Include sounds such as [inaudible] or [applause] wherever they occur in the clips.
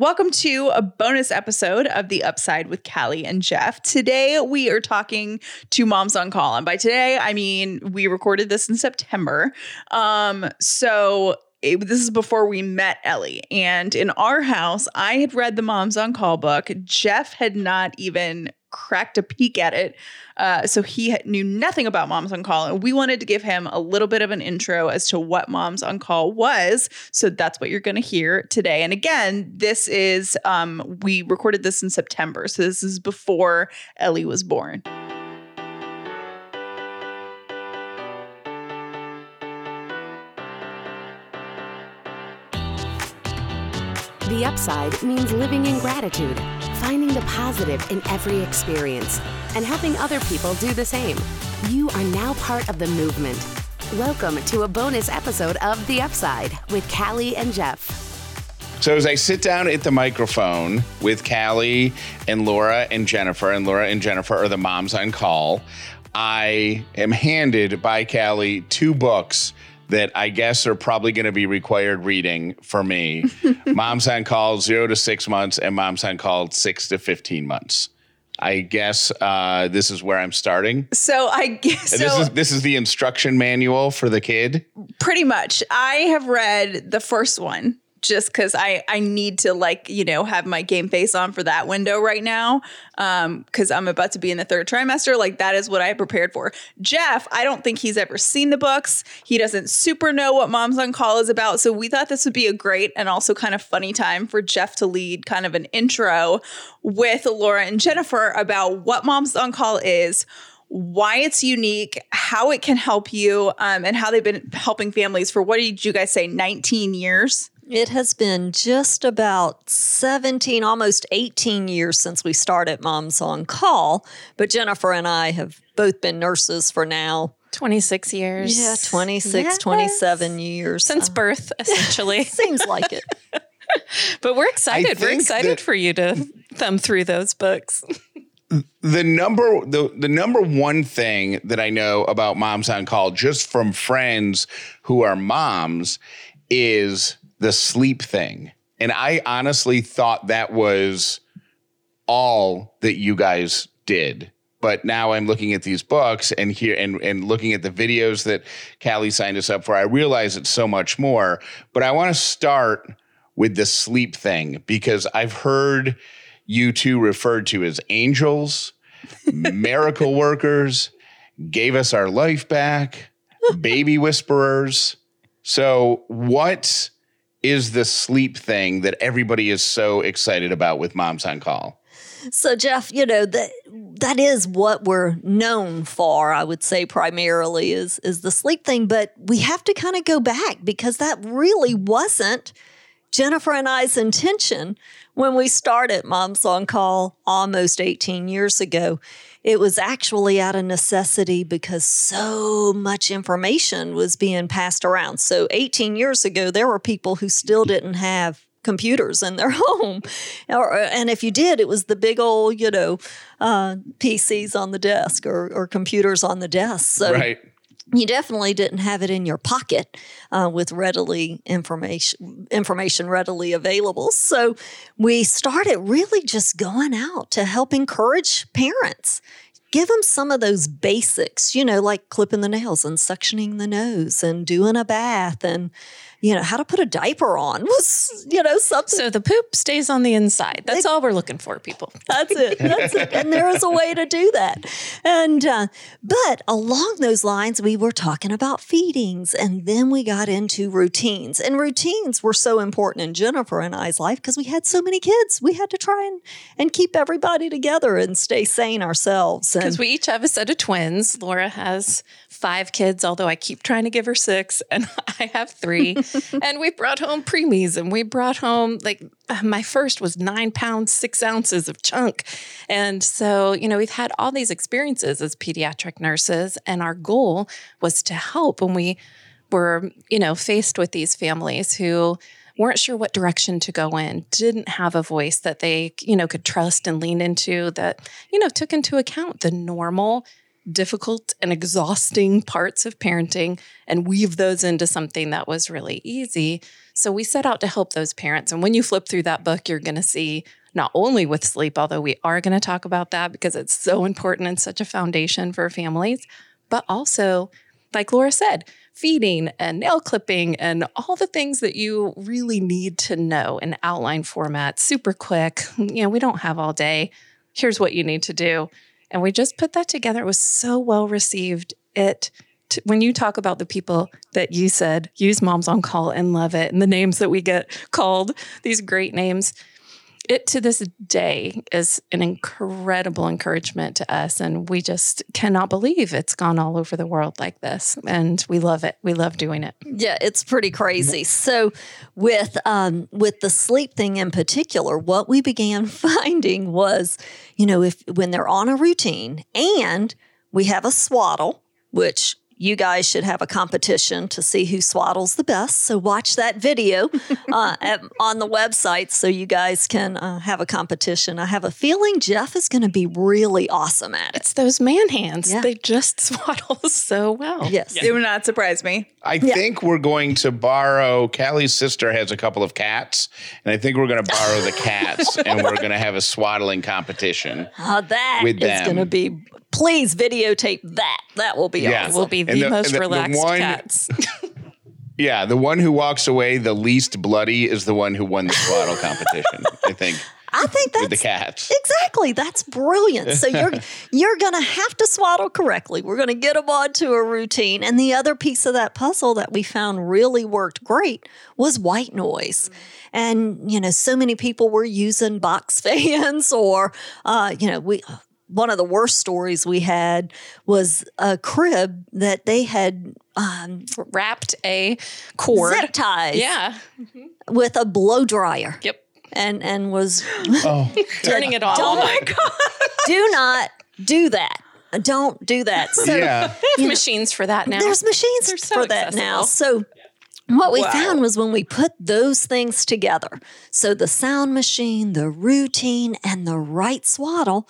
Welcome to a bonus episode of The Upside with Callie and Jeff. Today we are talking to Moms on Call. And by today, I mean we recorded this in September. Um, so it, this is before we met Ellie. And in our house, I had read the Moms on Call book. Jeff had not even cracked a peek at it. Uh, so he knew nothing about Moms on Call. And we wanted to give him a little bit of an intro as to what Moms on Call was. So that's what you're going to hear today. And again, this is, um, we recorded this in September. So this is before Ellie was born. The upside means living in gratitude, finding the positive in every experience, and helping other people do the same. You are now part of the movement. Welcome to a bonus episode of The Upside with Callie and Jeff. So as I sit down at the microphone with Callie and Laura and Jennifer, and Laura and Jennifer are the moms on call, I am handed by Callie two books that I guess are probably going to be required reading for me. [laughs] Moms on Call zero to six months and Moms on Call six to 15 months. I guess uh, this is where I'm starting. So I [laughs] guess so this is this is the instruction manual for the kid. pretty much. I have read the first one just because I I need to like you know have my game face on for that window right now um because I'm about to be in the third trimester like that is what I prepared for. Jeff, I don't think he's ever seen the books. He doesn't super know what Moms on Call is about, so we thought this would be a great and also kind of funny time for Jeff to lead kind of an intro with Laura and Jennifer about what Moms on Call is why it's unique, how it can help you, um, and how they've been helping families for what did you guys say, 19 years? It has been just about 17, almost 18 years since we started Moms on Call, but Jennifer and I have both been nurses for now. 26 years. Yeah, 26, Yes. 27 years. Since Uh, birth, [laughs] essentially. seems like it. [laughs] but we're excited. We're excited that- for you to thumb through those books. [laughs] the number the the number one thing that I know about moms on call just from friends who are moms is the sleep thing. And I honestly thought that was all that you guys did. But now I'm looking at these books and here and, and looking at the videos that Callie signed us up for. I realize it's so much more. But I want to start with the sleep thing because I've heard you two referred to as angels, [laughs] miracle workers, gave us our life back, baby whisperers. So, what is the sleep thing that everybody is so excited about with Moms on Call? So, Jeff, you know that that is what we're known for. I would say primarily is is the sleep thing, but we have to kind of go back because that really wasn't Jennifer and I's intention when we started Moms on Call almost 18 years ago. It was actually out of necessity because so much information was being passed around. So 18 years ago, there were people who still didn't have computers in their [laughs] home. And if you did, it was the big old, you know, uh, PCs on the desk or, or computers on the desk. So Right. You definitely didn't have it in your pocket uh, with readily information information readily available. So we started really just going out to help encourage parents give them some of those basics you know like clipping the nails and suctioning the nose and doing a bath and you know how to put a diaper on was you know something So the poop stays on the inside. That's all we're looking for, people. [laughs] that's it. That's it. And there is a way to do that. And uh, but along those lines, we were talking about feedings, and then we got into routines. And routines were so important in Jennifer and I's life because we had so many kids. We had to try and and keep everybody together and stay sane ourselves. And Because we each have a set of twins. Laura has five kids, although I keep trying to give her six, [laughs] and I have three. [laughs] and we brought home preemies, and we brought home like uh, my first was nine pounds, six ounces of chunk. And so, you know, we've had all these experiences as pediatric nurses, and our goal was to help when we were, you know, faced with these families who weren't sure what direction to go in, didn't have a voice that they, you know, could trust and lean into that, you know, took into account the normal difficult and exhausting [laughs] parts of parenting and weave those into something that was really easy. So we set out to help those parents. And when you flip through that book, you're going to see not only with sleep, although we are going to talk about that because it's so important and such a foundation for families, but also, like Laura said, feeding and nail clipping and all the things that you really need to know in outline format, super quick. You know, we don't have all day. Here's what you need to do. And we just put that together. It was so well received. It t- when you talk about the people that you said use moms on call and love it and the names that we get called, these great names, it to this day is an incredible encouragement to us. And we just cannot believe it's gone all over the world like this. And we love it. We love doing it. Yeah, it's pretty crazy. So with um with the sleep thing in particular, what we began [laughs] finding was, you know, if when they're on a routine and we have a swaddle, which you guys should have a competition to see who swaddles the best. So watch that video [laughs] uh, at, on the website so you guys can uh, have a competition. I have a feeling Jeff is going to be really awesome at it. It's those man hands. Yeah. They just [laughs] swaddle so well. Yes. It would not surprise me. I think we're going to borrow. Callie's sister has a couple of cats, and I think we're going to borrow the cats, [laughs] and we're going to have a swaddling competition. Uh, that With is going to be. Please videotape that. That will be Yeah. awesome. We'll be the, the- most and the- the relaxed one- cats. [laughs] Yeah, the one who walks away the least bloody is the one who won the swaddle [laughs] competition. I think I think with the cats. Exactly. That's brilliant. So you're [laughs] you're going to have to swaddle correctly. We're going to get them onto a routine. And the other piece of that puzzle that we found really worked great was white noise. And you know, so many people were using box fans, or uh, you know, we. One of the worst stories we had was a crib that they had um, Wrapped a cord. zip ties Yeah. with a blow dryer, Yep. and and was [laughs] Oh, Turning it off Oh my God. do not do that. Don't do that. So yeah. They have machines for that now. there's machines so for that now. So what we Wow. found was when we put those things together, so the sound machine, the routine, and the right swaddle,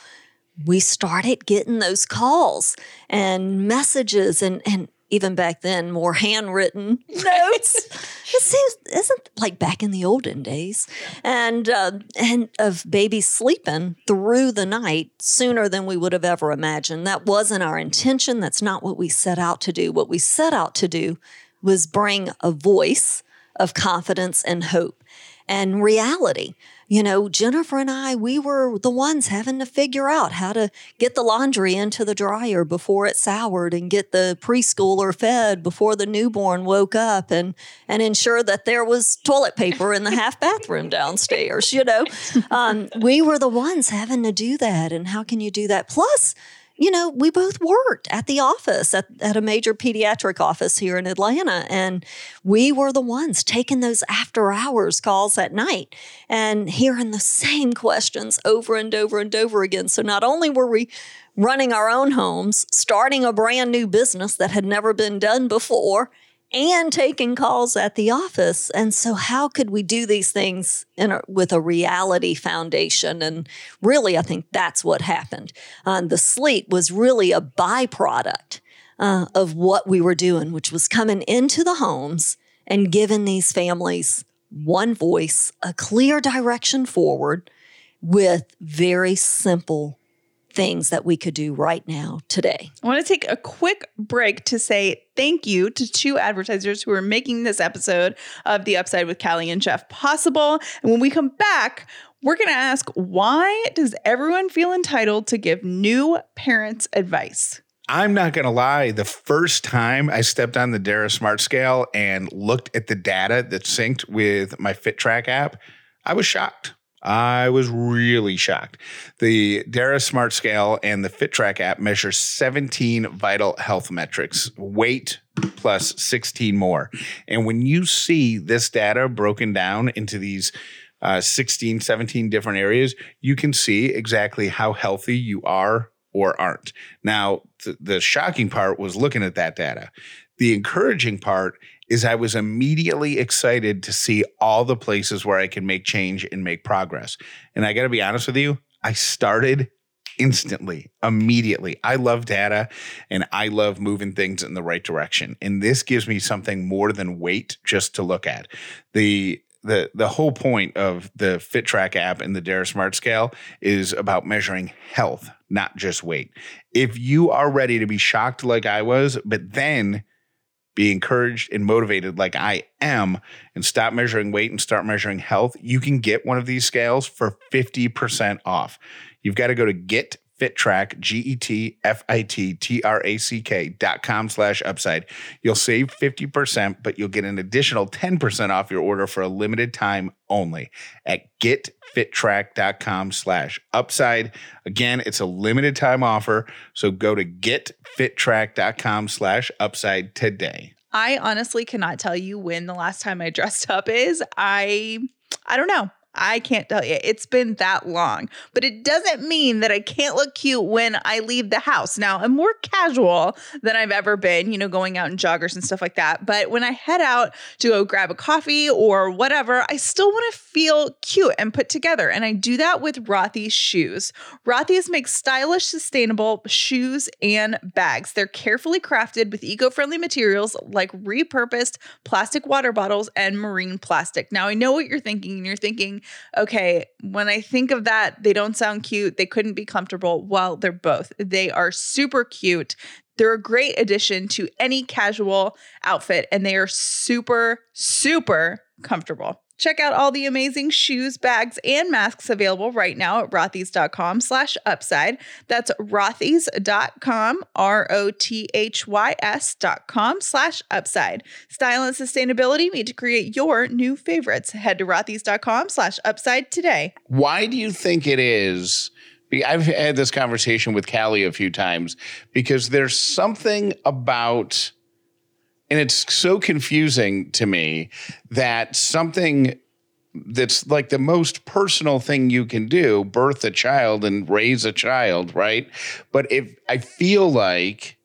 we started getting those calls and messages and and even back then more handwritten [laughs] notes. it seems isn't like back in the olden days, and uh, and of babies sleeping through the night sooner than we would have ever imagined. That wasn't our intention. That's not what we set out to do. What we set out to do was bring a voice of confidence and hope and reality. You know, Jennifer and I, we were the ones having to figure out how to get the laundry into the dryer before it soured and get the preschooler fed before the newborn woke up and and ensure that there was toilet paper in the half bathroom downstairs, you know. [laughs] Um, we were the ones having to do that. And how can you do that? Plus, you know, we both worked at the office, at, at a major pediatric office here in Atlanta. And we were the ones taking those after hours calls at night and hearing the same questions over and over and over again. So not only were we running our own homes, starting a brand new business that had never been done before, and taking calls at the office. And so, how could we do these things in a, with a reality foundation? And really, I think that's what happened. Um, the sleep was really a byproduct uh, of what we were doing, which was coming into the homes and giving these families one voice, a clear direction forward with very simple things that we could do right now today. I want to take a quick break to say thank you to two advertisers who are making this episode of The Upside with Callie and Jeff possible. And when we come back, we're going to ask why does everyone feel entitled to give new parents advice? I'm not going to lie. The first time I stepped on the Dara Smart Scale and looked at the data that synced with my Fit Track app, I was shocked. I was really shocked. The Dara Smart Scale and the Fit Track app measure 17 vital health metrics, weight plus 16 more. And when you see this data broken down into these uh, 16, 17 different areas, you can see exactly how healthy you are or aren't. Now, th- the shocking part was looking at that data. The encouraging part is I was immediately excited to see all the places where I can make change and make progress. And I got to be honest with you, I started instantly, immediately. I love data and I love moving things in the right direction. And this gives me something more than weight just to look at. The the the whole point of the FitTrack app and the Dara Smart Scale is about measuring health, not just weight. If you are ready to be shocked like I was, but then be encouraged and motivated like I am and stop measuring weight and start measuring health, you can get one of these scales for 50% off. You've got to go to get FitTrack, G-E-T-F-I-T-T-R-A-C-K dot com slash upside. You'll save 50%, but you'll get an additional 10% off your order for a limited time only at getfittrack.com slash upside. Again, it's a limited time offer. So go to getfittrack.com slash upside today. I honestly cannot tell you when the last time I dressed up is. I I don't know. I can't tell you. It's been that long, but it doesn't mean that I can't look cute when I leave the house. Now, I'm more casual than I've ever been, you know, going out in joggers and stuff like that. But when I head out to go grab a coffee or whatever, I still want to feel cute and put together. And I do that with Rothy's shoes. Rothy's makes stylish, sustainable shoes and bags. They're carefully crafted with eco friendly materials like repurposed plastic water bottles and marine plastic. Now, I know what you're thinking, and you're thinking, okay, when I think of that, they don't sound cute. They couldn't be comfortable. Well, they're both. They are super cute. They're a great addition to any casual outfit, and they are super, super comfortable. Check out all the amazing shoes, bags, and masks available right now at rothys.com slash upside. That's rothys.com, R-O-T-H-Y-S dot com slash upside. Style and sustainability meet to create your new favorites. Head to rothys.com slash upside today. Why do you think it is? I've had this conversation with Callie a few times because there's something about and it's so confusing to me that something that's like the most personal thing you can do birth a child and raise a child right? But if i feel like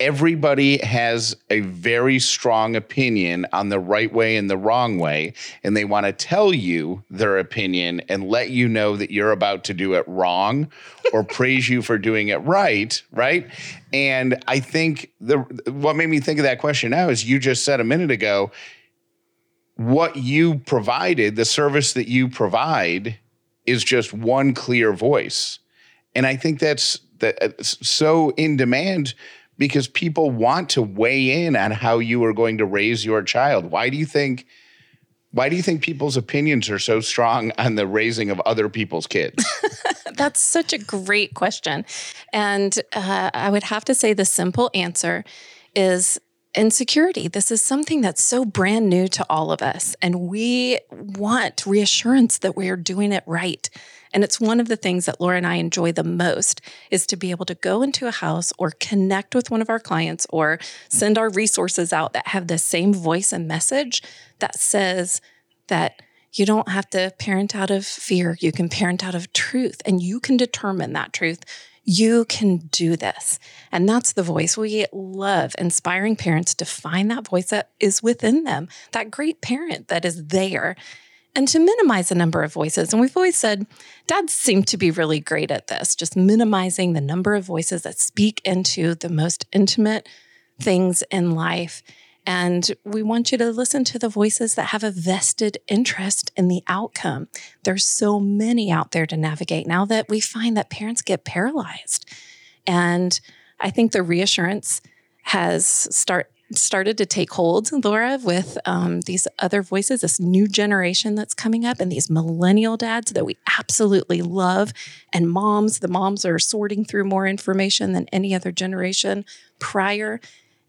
everybody has a very strong opinion on the right way and the wrong way and they want to tell you their opinion and let you know that you're about to do it wrong or [laughs] praise you for doing it right right? And i think the what made me think of that question now is you just said a minute ago what you provided the service that you provide is just one clear voice. And i think that's that uh, so in demand because people want to weigh in on how you are going to raise your child. Why do you think why do you think people's opinions are so strong on the raising of other people's kids? [laughs] That's such a great question. And uh, I would have to say the simple answer is insecurity. This is something that's so brand new to all of us. And we want reassurance that we are doing it right. And it's one of the things that Laura and I enjoy the most is to be able to go into a house or connect with one of our clients or send our resources out that have the same voice and message that says that you don't have to parent out of fear. You can parent out of truth and you can determine that truth. You can do this. And that's the voice. We love inspiring parents to find that voice that is within them, that great parent that is there and to minimize the number of voices. And we've always said dads seem to be really great at this, just minimizing the number of voices that speak into the most intimate things in life. And we want you to listen to the voices that have a vested interest in the outcome. There's so many out there to navigate now that we find that parents get paralyzed. And I think the reassurance has start started to take hold, Laura, with um, these other voices, this new generation that's coming up, and these millennial dads that we absolutely love, and moms. The moms are sorting through more information than any other generation prior.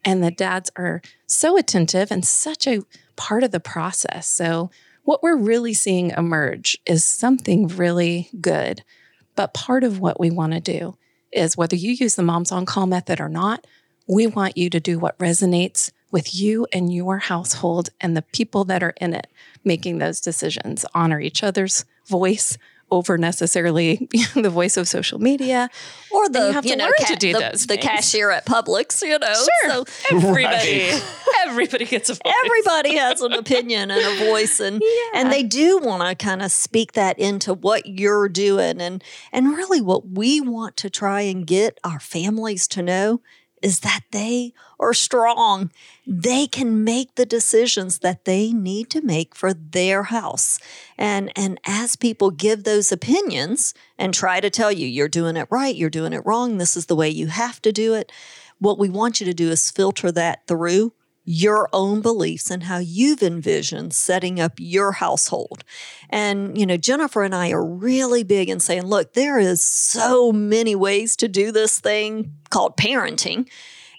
And the dads are so attentive and such a part of the process. So, what we're really seeing emerge is something really good. But part of what we want to do is whether you use the moms on call method or not, we want you to do what resonates with you and your household and the people that are in it making those decisions. Honor each other's voice over necessarily [laughs] the voice of social media, or the you have you to know learn ca- to do the, those the things. cashier at Publix. You know, Sure, so [laughs] everybody, Everybody gets a voice. everybody [laughs] has an opinion and a voice and and they do want to kind of speak that into what you're doing and and really what we want to try and get our families to know is that they are strong. They can make the decisions that they need to make for their house. And and as people give those opinions and try to tell you you're doing it right you're doing it wrong this is the way you have to do it what we want you to do is filter that through your own beliefs and how you've envisioned setting up your household. And, you know, Jennifer and I are really big in saying, look, there is so many ways to do this thing called parenting.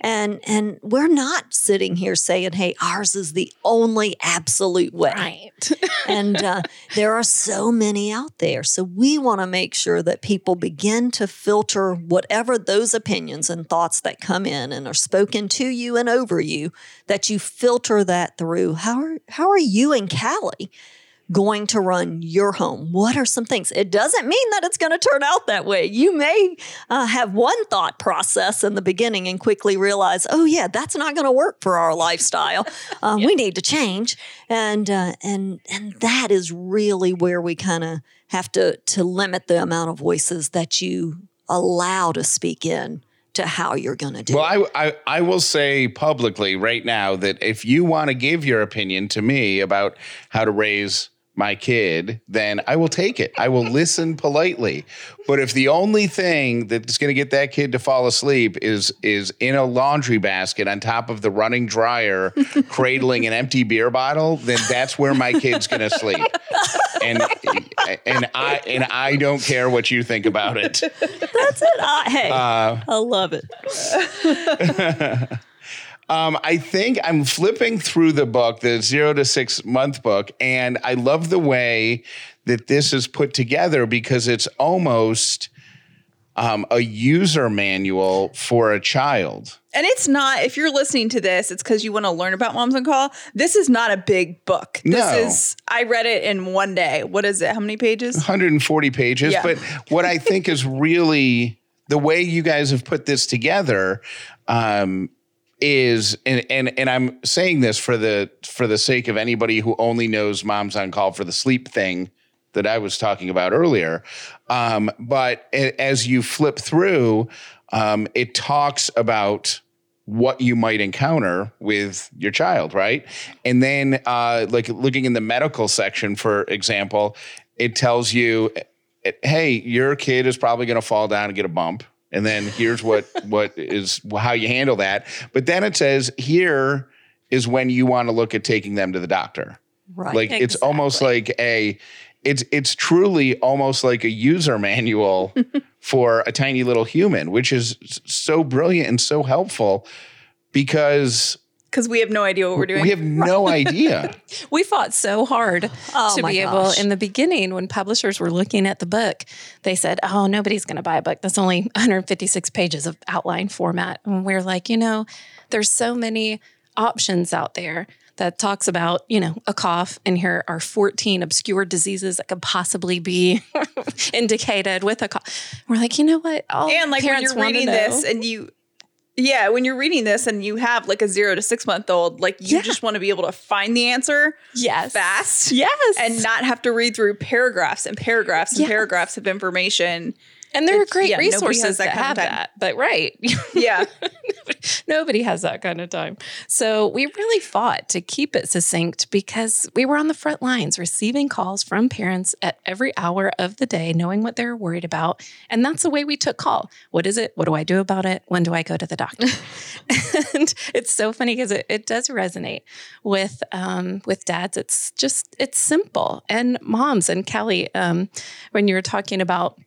And and we're not sitting here saying, "Hey, ours is the only absolute way." Right. [laughs] and uh, there are so many out there. So we want to make sure that people begin to filter whatever those opinions and thoughts that come in and are spoken to you and over you, that you filter that through. How are, how are you and Callie? Going to run your home? What are some things? It doesn't mean that it's going to turn out that way. You may uh, have one thought process in the beginning and quickly realize, oh yeah, that's not going to work for our lifestyle. [laughs] Uh, We need to change, and uh, and and that is really where we kind of have to to limit the amount of voices that you allow to speak in to how you're going to do. Well, it. I, I I will say publicly right now that if you want to give your opinion to me about how to raise my kid, then I will take it. I will listen politely. But if the only thing that's going to get that kid to fall asleep is is in a laundry basket on top of the running dryer, [laughs] cradling an empty beer bottle, then that's where my kid's going to sleep. And and I and I don't care what you think about it. That's it. I, hey, Uh, I love it. [laughs] Um, I think I'm flipping through the book, the zero to six month book, and I love the way that this is put together because it's almost um, a user manual for a child. And it's not, if you're listening to this, it's because you want to learn about Moms on Call. This is not a big book. This No. is, I read it in one day. What is it? How many pages? 140 pages. Yeah. But what I [laughs] think is really the way you guys have put this together um, is, and, and and I'm saying this for the for the sake of anybody who only knows Moms on Call for the sleep thing that I was talking about earlier. Um, but as you flip through, um, it talks about what you might encounter with your child, right? And then, uh, like looking in the medical section, for example, it tells you, hey, your kid is probably going to fall down and get a bump. And then here's what what is how you handle that. But then it says here is when you want to look at taking them to the doctor. Right. Like it's almost like a it's it's truly almost like a user manual [laughs] for a tiny little human, which is so brilliant and so helpful because Because we have no idea what we're doing. we have no [laughs] idea. We fought so hard Oh to my be able in the beginning when publishers were looking at the book, they said, "Oh, nobody's going to buy a book that's only [laughs] 156 pages of outline format." And we're like, you know, there's so many options out there that talks about, you know, a cough and here are 14 obscure diseases that could possibly be [laughs] indicated with a cough. We're like, you know what? All and like when parents you're reading this and you yeah when you're reading this and you have like a zero to six month old like you Yeah. just want to be able to find the answer yes. fast Yes. and not have to read through paragraphs and paragraphs and Yes. paragraphs of information And there are great yeah, resources that have that. But right. [laughs] yeah Nobody has that kind of time. So we really fought to keep it succinct because we were on the front lines receiving calls from parents at every hour of the day, knowing what they're worried about. And that's the way we took call. What is it? What do I do about it? When do I go to the doctor? [laughs] and it's so funny because it, it does resonate with um, with dads. It's just it's simple. And moms and Callie, um, when you were talking about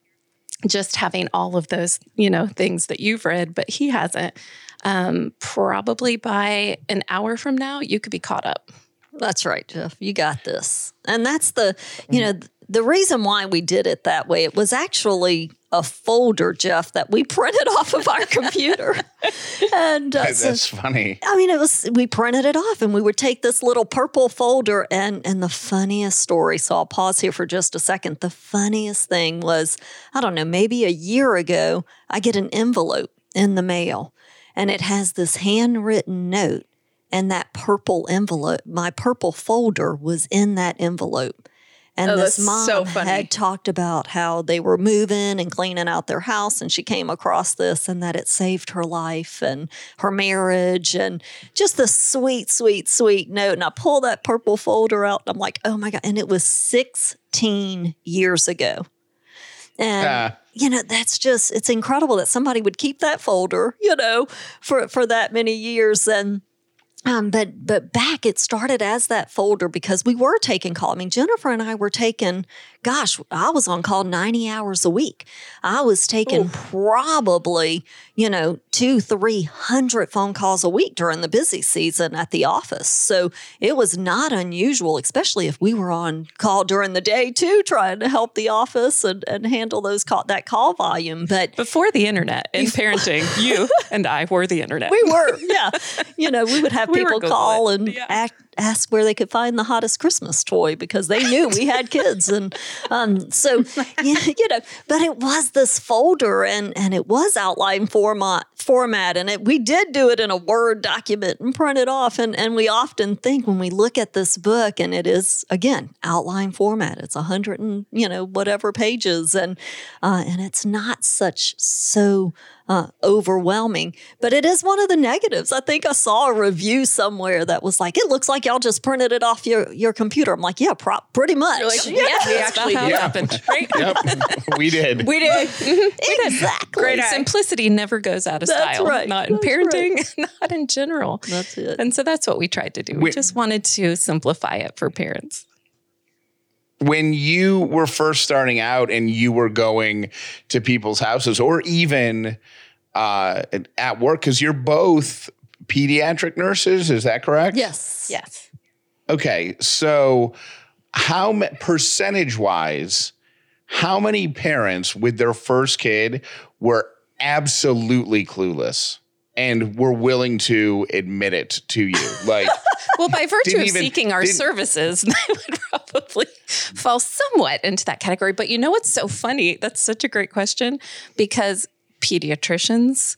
just having all of those, you know, things that you've read, but he hasn't. Um, probably by an hour from now, you could be caught up. That's right, Jeff. You got this. And that's the, you know, th- the reason why we did it that way, it was actually a folder, Jeff, that we [laughs] printed off of our computer. [laughs] and uh, so- That's funny. I mean, it was we printed it off, and we would take this little purple folder, and and the funniest story. So I'll pause here for just a second. The funniest thing was, I don't know, maybe a year ago, I get an envelope in the mail, and it has this handwritten note and that purple envelope, my purple folder was in that envelope. And Oh, this mom so had talked about how they were moving and cleaning out their house, and she came across this and that it saved her life and her marriage and just the sweet, sweet, sweet note. And I pull that purple folder out and I'm like, oh my God. And it was 16 years ago. And Ah. you know, that's just it's incredible that somebody would keep that folder, you know, for for that many years. And um, but but back it started as that folder because we were taking call. I mean, Jennifer and I were taking, gosh, I was on call 90 hours a week. I was taking probably, you know, two, three hundred phone calls a week during the busy season at the office. So it was not unusual, especially if we were on call during the day too, trying to help the office and, and handle those call that call volume. But Before the internet in parenting, [laughs] you and I were the internet. we were, yeah. You know, we would have [laughs] We people call and yeah. act, ask where they could find the hottest Christmas toy because they knew we had kids, and um, so [laughs] you, you know. But it was this folder, and and it was outline format format, and it, we did do it in a Word document and print it off, and and we often think when we look at this book, and it is again outline format. It's a hundred and you know whatever pages, and uh, and it's not such so uh, overwhelming, but it is one of the negatives. I think I saw a review somewhere that was like, "It looks like y'all just printed it off your your computer." I'm like, "Yeah, pro- pretty much." You're like, yeah, yeah, we That's actually about how did. it happened, right? [laughs] Yep, we did. We did. [laughs] exactly. Great. Simplicity never goes out of That's style. right. Not in That's parenting, [laughs] not in general. That's it. And so that's what we tried to do. We Wait. just wanted to simplify it for parents. when you were first starting out and you were going to people's houses or even uh, at work, because you're both pediatric nurses, is that correct? Yes. Yes. Okay, so how ma- percentage wise, how many parents with their first kid were absolutely clueless and were willing to admit it to you? Like, [laughs] Well, by virtue of even- seeking our services, [laughs] they would probably fall somewhat into that category. But you know what's so funny? That's such a great question because pediatricians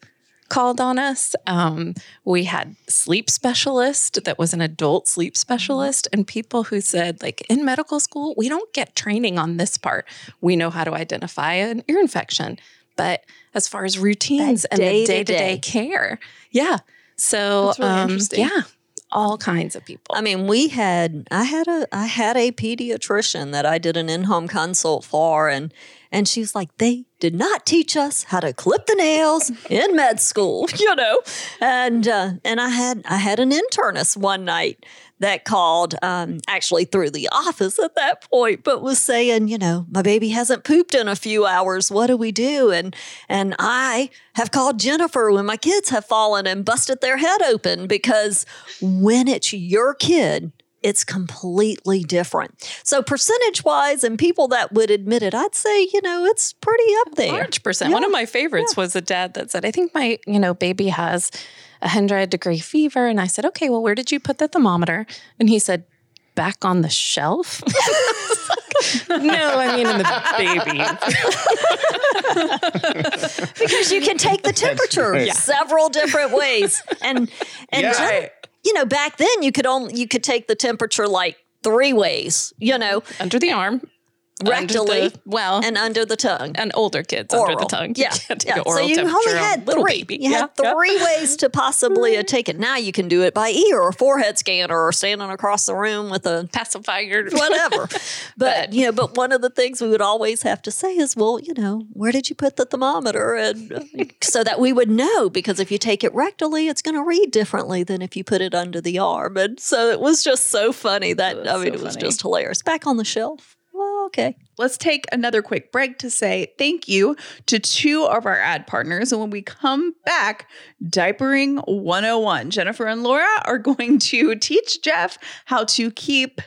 called on us. Um, we had sleep specialist that was an adult sleep specialist, and people who said, like in medical school, we don't get training on this part. We know how to identify an ear infection, but as far as routines and the day-to-day. day-to-day care, yeah. So, That's really um, interesting. yeah, all kinds of people. I mean, we had I had a I had a pediatrician that I did an in-home consult for and and she was like, they did not teach us how to clip the nails in med school, [laughs] you know. And uh, and I had I had an internist one night that called um, actually through the office at that point, but was saying, you know, my baby hasn't pooped in a few hours. What do we do? And and I have called Jennifer when my kids have fallen and busted their head open because when it's your kid, it's completely different. So percentage wise, and people that would admit it, I'd say, you know, it's pretty up there. large percent. One of my favorites was a dad that said, I think my, you know, baby has a hundred degree fever. And I said, okay, well, where did you put the thermometer? And he said, back on the shelf. [laughs] no, I mean in the baby. [laughs] because you can take the temperature right. several different ways. And and Yeah. gen- Right. You know, back then you could only you could take the temperature like three ways, you know, Under the arm. Rectally the- well, and under the tongue. and older kids under the Oral. tongue. [laughs] Yeah, yeah. so you only had three. baby. You had Yeah, yeah. three ways to possibly uh, take it. Now you can do it by ear or forehead scanner or standing across the room with a pacifier. [laughs] whatever. but, But- you know, but one of the things we would always have to say is, well, you know, where did you put the thermometer? And uh, so that we would know, because if you take it rectally, it's going to read differently than if you put it under the arm. And so it was just so funny that I mean, so it was funny. just hilarious. Back on the shelf. Well, okay. Let's take another quick break to say thank you to two of our ad partners. And when we come back, Diapering 101, Jennifer and Laura are going to teach Jeff how to keep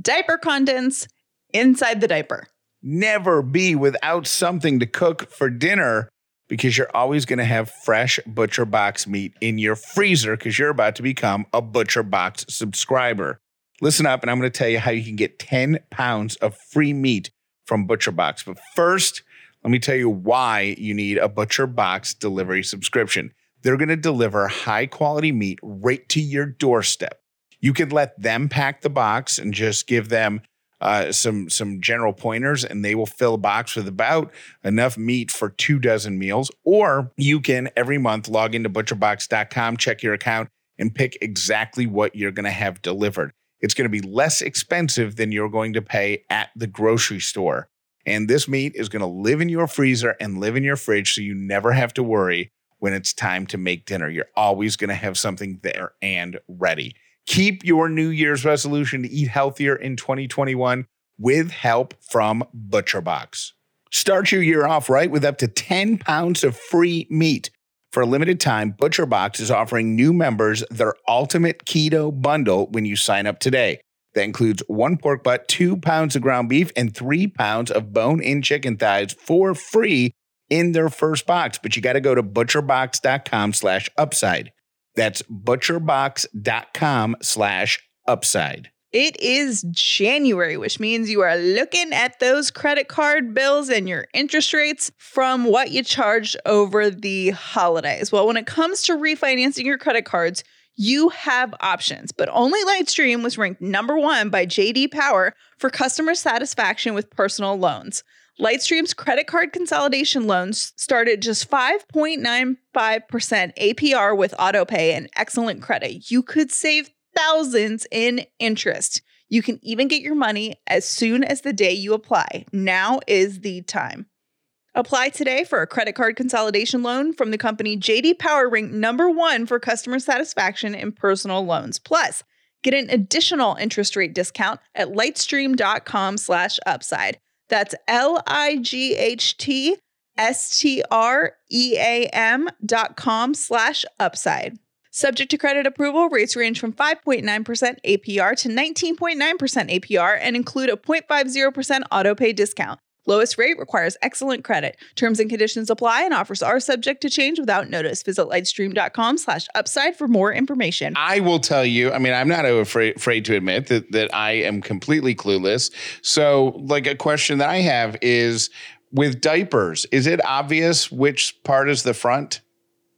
diaper contents inside the diaper. never be without something to cook for dinner because you're always going to have fresh butcher box meat in your freezer because you're about to become a butcher box subscriber listen up and i'm going to tell you how you can get 10 pounds of free meat from butcher box but first let me tell you why you need a butcher box delivery subscription they're going to deliver high quality meat right to your doorstep. You could let them pack the box and just give them uh, some some general pointers, and they will fill a box with about enough meat for two dozen meals. Or you can every month log into butcherbox.com, check your account, and pick exactly what you're going to have delivered. It's going to be less expensive than you're going to pay at the grocery store. And this meat is going to live in your freezer and live in your fridge so you never have to worry when it's time to make dinner. You're always going to have something there and ready. Keep your New Year's resolution to eat healthier in 2021 with help from ButcherBox. Start your year off right with up to 10 pounds of free meat. For a limited time, ButcherBox is offering new members their ultimate keto bundle when you sign up today. That includes one pork butt, two pounds of ground beef, and three pounds of bone in chicken thighs for free in their first box. But you got to go to butcherbox.com slash upside. That's butcherbox.com slash upside. It is January, which means you are looking at those credit card bills and your interest rates from what you charged over the holidays. Well, when it comes to refinancing your credit cards, you have options, but only Lightstream was ranked number one by JD Power for customer satisfaction with personal loans. Lightstream's credit card consolidation loans start at just 5.95% APR with autopay and excellent credit. You could save thousands in interest. You can even get your money as soon as the day you apply. Now is the time. Apply today for a credit card consolidation loan from the company JD Power ranked number 1 for customer satisfaction in personal loans. Plus, get an additional interest rate discount at lightstream.com/upside. That's L I G H T S T R E A M dot com slash upside. Subject to credit approval, rates range from 5.9% APR to 19.9% APR and include a 0.50% auto pay discount. Lowest rate requires excellent credit. Terms and conditions apply and offers are subject to change without notice. Visit lightstream.com slash upside for more information. I will tell you, I mean, I'm not afraid, afraid to admit that, that I am completely clueless. So, like, a question that I have is with diapers, is it obvious which part is the front?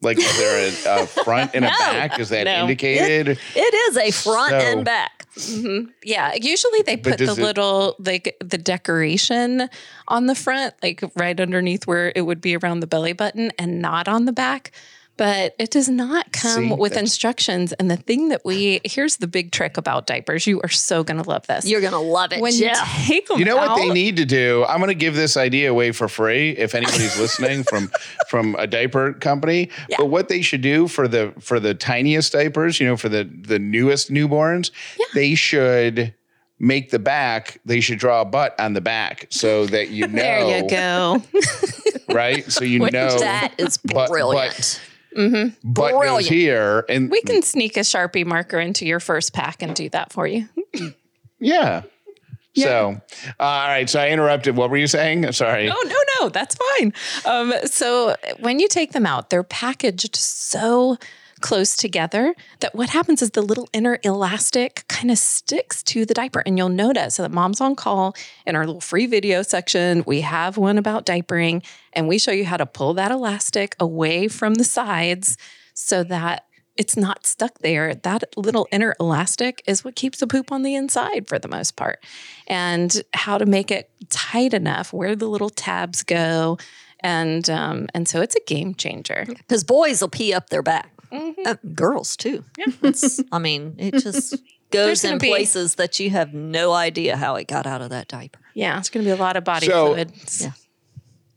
Like, is there a, a [laughs] front and a No. back? Is that No. indicated? It is a front So- and back. Mm-hmm. Yeah, usually they put the it- little like the decoration on the front, like right underneath where it would be around the belly button and not on the back. But it does not come See, with instructions. And the thing that we here's the big trick about diapers. You are so gonna love this. You're gonna love it, when Jeff. you take them You know out, what they need to do? I'm going to give this idea away for free if anybody's [laughs] listening from from a diaper company. But what they should do for the for the tiniest diapers, you know, for the the newest newborns, they should make the back. They should draw a butt on the back so that you know, [laughs] There you go. [laughs] right? So you Wait, know that is but- brilliant. Butt goes brilliant. here, and we can sneak a Sharpie marker into your first pack and do that for you. yeah. So, uh, all right. So I interrupted. What were you saying? Sorry. Oh no, no, that's fine. Um, so when you take them out, they're packaged so close together that what happens is the little inner elastic kind of sticks to the diaper. And you'll notice so that mom's on call in our little free video section. We have one about diapering, and we show you how to pull that elastic away from the sides so that it's not stuck there. That little inner elastic is what keeps the poop on the inside for the most part. And how to make it tight enough, where the little tabs go. And um, and so it's a game changer. Because boys will pee up their back. Mm-hmm. Uh, girls too. It's- I mean, it just [laughs] goes gonna in be- places that you have no idea how it got out of that diaper. Yeah, it's going to be a lot of body So- fluid. Yeah.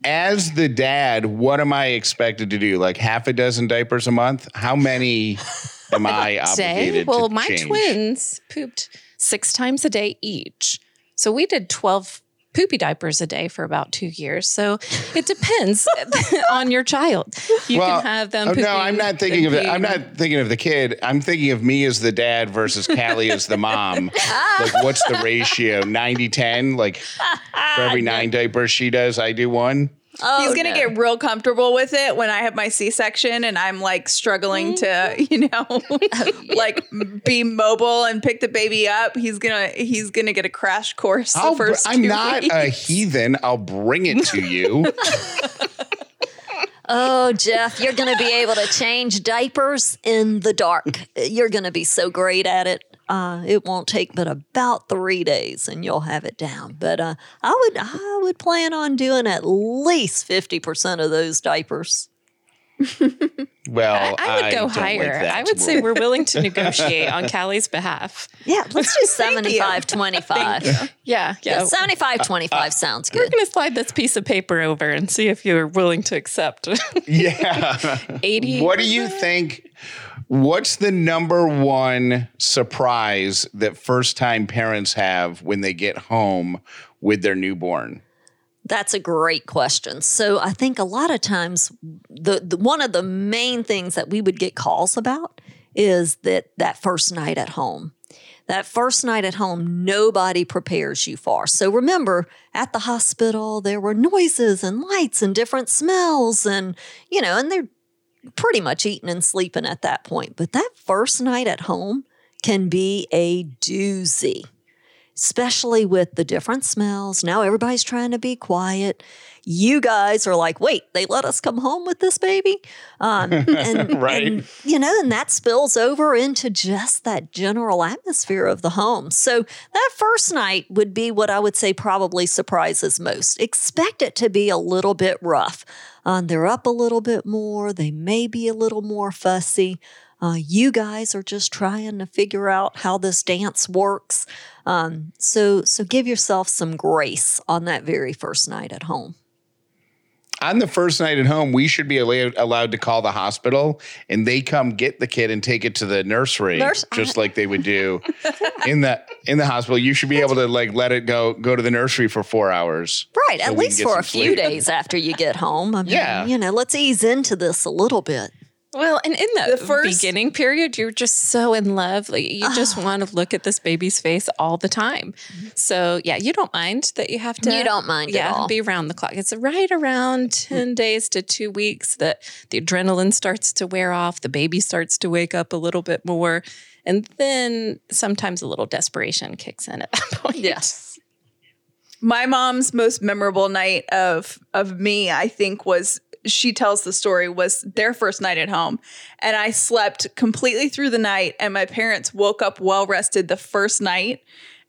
As the dad, what am I expected to do? Like half a dozen diapers a month? How many [laughs] am I Day? obligated Well, to my change? twins pooped six times a day each. So we did 12 poopy diapers a day for about two years. So it depends [laughs] on your child. You Well, can have them pooping. no, I'm not thinking of it. I'm not thinking of the kid. I'm thinking of me as the dad versus Callie as the mom. [laughs] like, what's the ratio? 90 10? Like, for every nine [laughs] diapers she does, I do one. Oh, He's gonna no. get real comfortable with it when I have my C-section and I'm like struggling to, mm-hmm. [laughs] you know, [laughs] like be mobile and pick the baby up. He's gonna he's gonna get a crash course I'll br- 1st I'm two not a heathen. I'll bring it to you. [laughs] Oh, Jeff, you're going to be able to change diapers in the dark. You're going to be so great at it. Uh, it won't take but about three days, and you'll have it down. But uh, I would, I would plan on doing at least fifty percent of those diapers. [laughs] Well, I would go don't like higher. I would say we're willing to [laughs] negotiate on Callie's behalf. Yeah, let's do [laughs] 75 25. Yeah, yeah. Yeah, 75 25 sounds We're going to slide this piece of paper over and see if you're willing to accept Yeah. 80. what do you think? What's the number one surprise that first time parents have when they get home with their newborn? That's a great question. So I think a lot of times the, the one of the main things that we would get calls about is that that first night at home. That first night at home, nobody prepares you for. So remember, at the hospital, there were noises and lights and different smells, and you know, and they're pretty much eating and sleeping at that point. But that first night at home can be a doozy especially with the different smells. Now everybody's trying to be quiet. You guys are like, wait, they let us come home with this baby? Um, and, [laughs] Right. and, you know, and that spills over into just that general atmosphere of the home. So that first night would be what I would say probably surprises most. Expect it to be a little bit rough. Um, they're up a little bit more. They may be a little more fussy. Uh, you guys are just trying to figure out how this dance works. Um, so, so give yourself some grace on that very first night at home. On the first night at home, we should be allowed, to call the hospital and they come get the kid and take it to the nursery, Nurse- just like they would do [laughs] in the in the hospital. You should be able to like let it go go to the nursery for four hours. Right, So at least for a few sleep. days after you get home. I mean, Yeah. you know, let's ease into this a little bit. Well, and in the, The first- beginning period, you're just so in love. Like you ah. just want to look at this baby's face all the time. Mm-hmm. So yeah, you don't mind that you have to. You don't mind at yeah, be around the clock. It's right around ten mm. days to two weeks that the adrenaline starts to wear off. The baby starts to wake up a little bit more, and then sometimes a little desperation kicks in at that [laughs] point. Yes. my mom's most memorable night of of me i think was she tells the story was their first night at home. And i slept completely through the night. And my parents woke up well rested the first night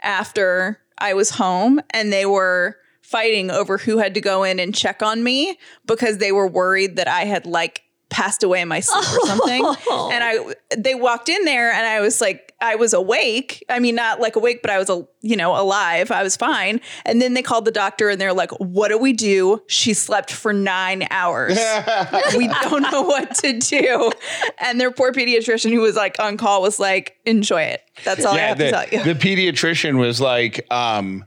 after i was home. And they were fighting over who had to go in and check on me because they were worried that i had like passed away in my sleep or something. And i they walked in there and i was like i was awake. I mean not like awake but i was a you know alive. I was fine. And then they called the doctor and they're like what do we do? She slept for nine hours. [laughs] We don't know what to do. And their poor pediatrician who was like on call was like enjoy it. That's all i have the, to tell you. the pediatrician was like, um,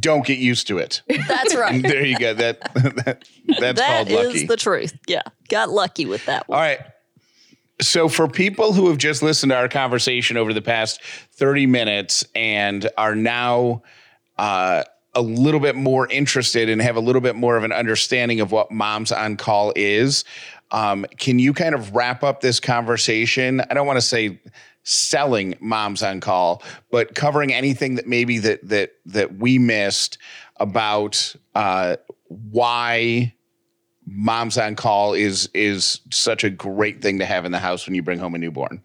"Don't get used to it." [laughs] That's right. there you go. That, [laughs] that that's That called is lucky. the truth. Yeah. Got lucky with that one. All right. So, for people who have just listened to our conversation over the past 30 minutes and are now uh, a little bit more interested and have a little bit more of an understanding of what Moms on Call is, um, can you kind of wrap up this conversation? I don't want to say selling Moms on Call, but covering anything that maybe that that that we missed about uh, why moms on call is is such a great thing to have in the house when you bring home a newborn.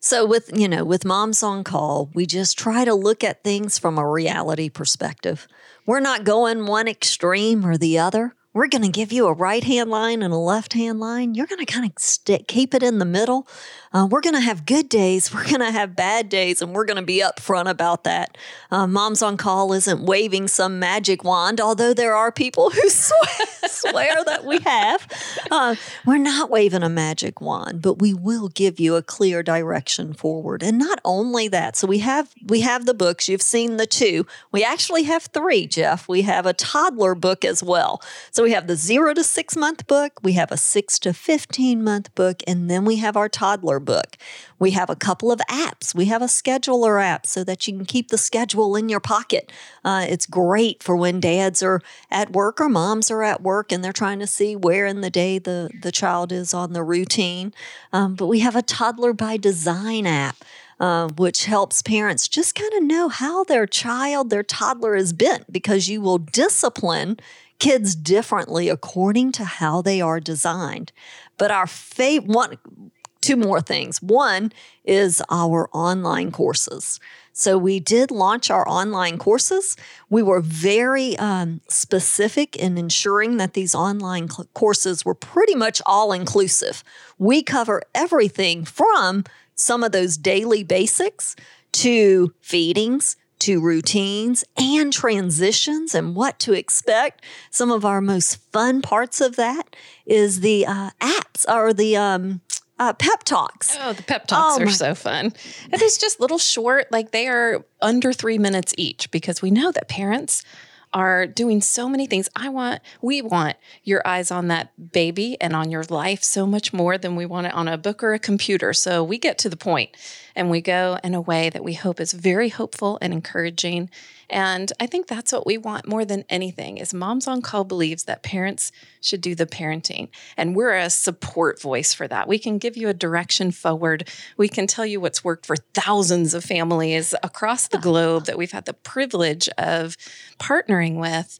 So with you know with moms on call, we just try to look at things from a reality perspective. We're not going one extreme or the other. We're going to give you a right hand line and a left hand line. You're going to kind of st- keep it in the middle. Uh, we're going to have good days. [laughs] We're going to have bad days, and we're going to be upfront about that. Uh, Moms on Call isn't waving some magic wand, although there are people [laughs] who swear, swear that we have. Uh, we're not waving a magic wand, but we will give you a clear direction forward. And not only that, so we have we have the books. You've seen the two. We actually have three, Jeff. We have a toddler book as well. So we have the zero to six month book, we have a six to 15 month book, and then we have our toddler book. We have a couple of apps. We have a scheduler app so that you can keep the schedule in your pocket. Uh, it's great for when dads are at work or moms are at work and they're trying to see where in the day the, the child is on the routine. Um, but we have a toddler by design app. uh, which helps parents just kind of know how their child, their toddler is bent because you will discipline kids differently according to how they are designed. But our favorite one, two more things. One is our online courses. So we did launch our online courses. We were very um, specific in ensuring that these online cl- courses were pretty much all inclusive. We cover everything from some of those daily basics to feedings, to routines and transitions and what to expect. Some of our most fun parts of that is the uh, apps or the um, uh, pep talks. Oh, the pep talks Oh, are my- so fun. It's just little short, like they are under three minutes each because we know that parents are doing so many things. I want, we want your eyes on that baby and on your life so much more than we want it on a book or a computer. So we get to the point and we go in a way that we hope is very hopeful and encouraging. And I think that's what we want more than anything is Moms on Call believes that parents should do the parenting. And we're a support voice for that. We can give you a direction forward. We can tell you what's worked for thousands of families across the ah. globe that we've had the privilege of partnering with.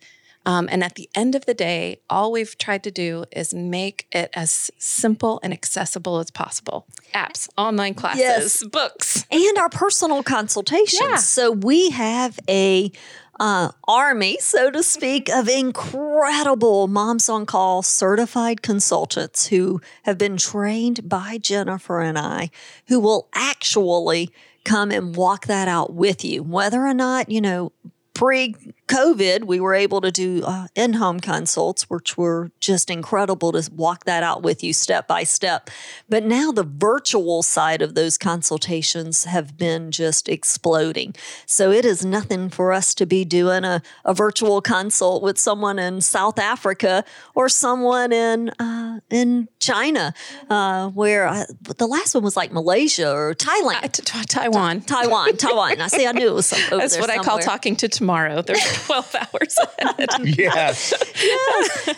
Um, and at the end of the day, all we've tried to do is make it as simple and accessible as possible. Apps, online classes, Yes. books. and our personal consultations. Yeah. So we have a uh, army, so to speak, of incredible Moms on Call certified consultants who have been trained by Jennifer and I, who will actually come and walk that out with you, whether or not you know. Pre COVID, we were able to do uh, in home consults, which were just incredible to walk that out with you step by step. But now the virtual side of those consultations have been just exploding. So it is nothing for us to be doing a, a virtual consult with someone in South Africa or someone in uh, in China, uh, where I, the last one was like Malaysia or Thailand. T- t- Taiwan. Taiwan, Taiwan. I see. I knew it was some, over That's what I call talking to tomorrow. [laughs] There's [laughs] 12 hours ahead. [laughs] Yes.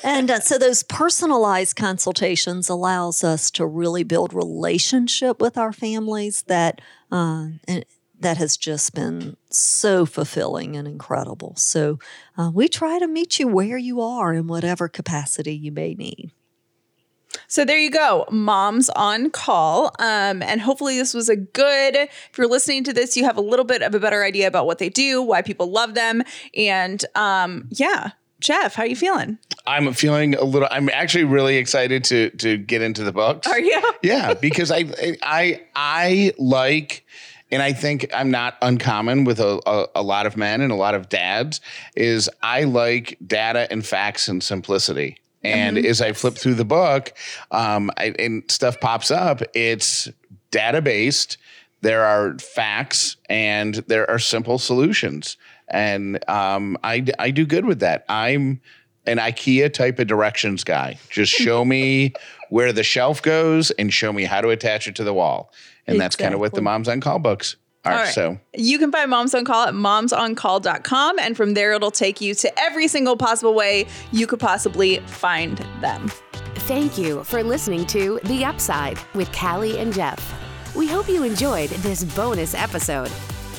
and uh, so those personalized consultations allows us to really build relationship with our families that uh, and that has just been so fulfilling and incredible so uh, we try to meet you where you are in whatever capacity you may need So there you go, moms on call. Um, and hopefully this was a good. If you're listening to this, you have a little bit of a better idea about what they do, why people love them, and um, yeah, Jeff, how are you feeling? I'm feeling a little. I'm actually really excited to to get into the books. Are you? [laughs] Yeah, because I I I like. And I think I'm not uncommon with a, a, a lot of men and a lot of dads. Is I like data and facts and simplicity. And as I flip through the book, um, I, and stuff pops up, it's data based. There are facts and there are simple solutions. And um, I, I do good with that. I'm an IKEA type of directions guy. Just [laughs] show me where the shelf goes and show me how to attach it to the wall. And that's kind of what the Moms on Call books are. All right. So You can find Moms on Call at momsoncall.com. And from there, it'll take you to every single possible way you could possibly find them. Thank you for listening to The Upside with Callie and Jeff. We hope you enjoyed this bonus episode.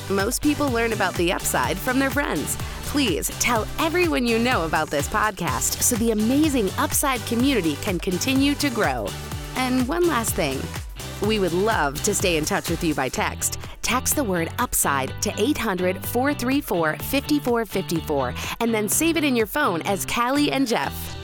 Most people learn about The Upside from their friends. Please tell everyone you know about this podcast so the amazing Upside community can continue to grow. And one last thing. We would love to stay in touch with you by text. Text the word upside to 800 434 5454 and then save it in your phone as Callie and Jeff.